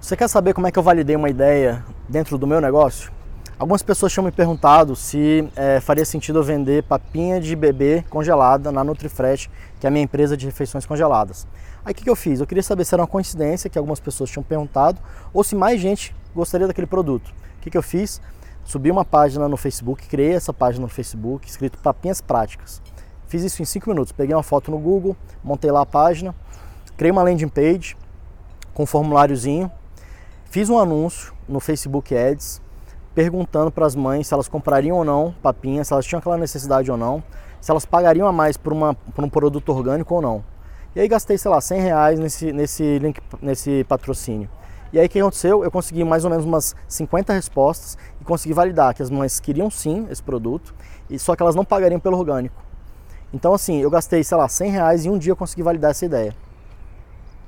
Você quer saber como é que eu validei uma ideia dentro do meu negócio? Algumas pessoas tinham me perguntado se é, faria sentido eu vender papinha de bebê congelada na NutriFresh, que é a minha empresa de refeições congeladas. Aí o que, que eu fiz? Eu queria saber se era uma coincidência que algumas pessoas tinham perguntado ou se mais gente gostaria daquele produto. O que, que eu fiz? Subi uma página no Facebook, criei essa página no Facebook, escrito Papinhas Práticas. Fiz isso em 5 minutos. Peguei uma foto no Google, montei lá a página, criei uma landing page com um formuláriozinho, Fiz um anúncio no Facebook Ads perguntando para as mães se elas comprariam ou não papinha, se elas tinham aquela necessidade ou não, se elas pagariam a mais por, uma, por um produto orgânico ou não. E aí gastei, sei lá, 100 reais nesse, nesse, link, nesse patrocínio. E aí o que aconteceu? Eu consegui mais ou menos umas 50 respostas e consegui validar que as mães queriam sim esse produto, e só que elas não pagariam pelo orgânico. Então assim, eu gastei, sei lá, 100 reais e um dia eu consegui validar essa ideia.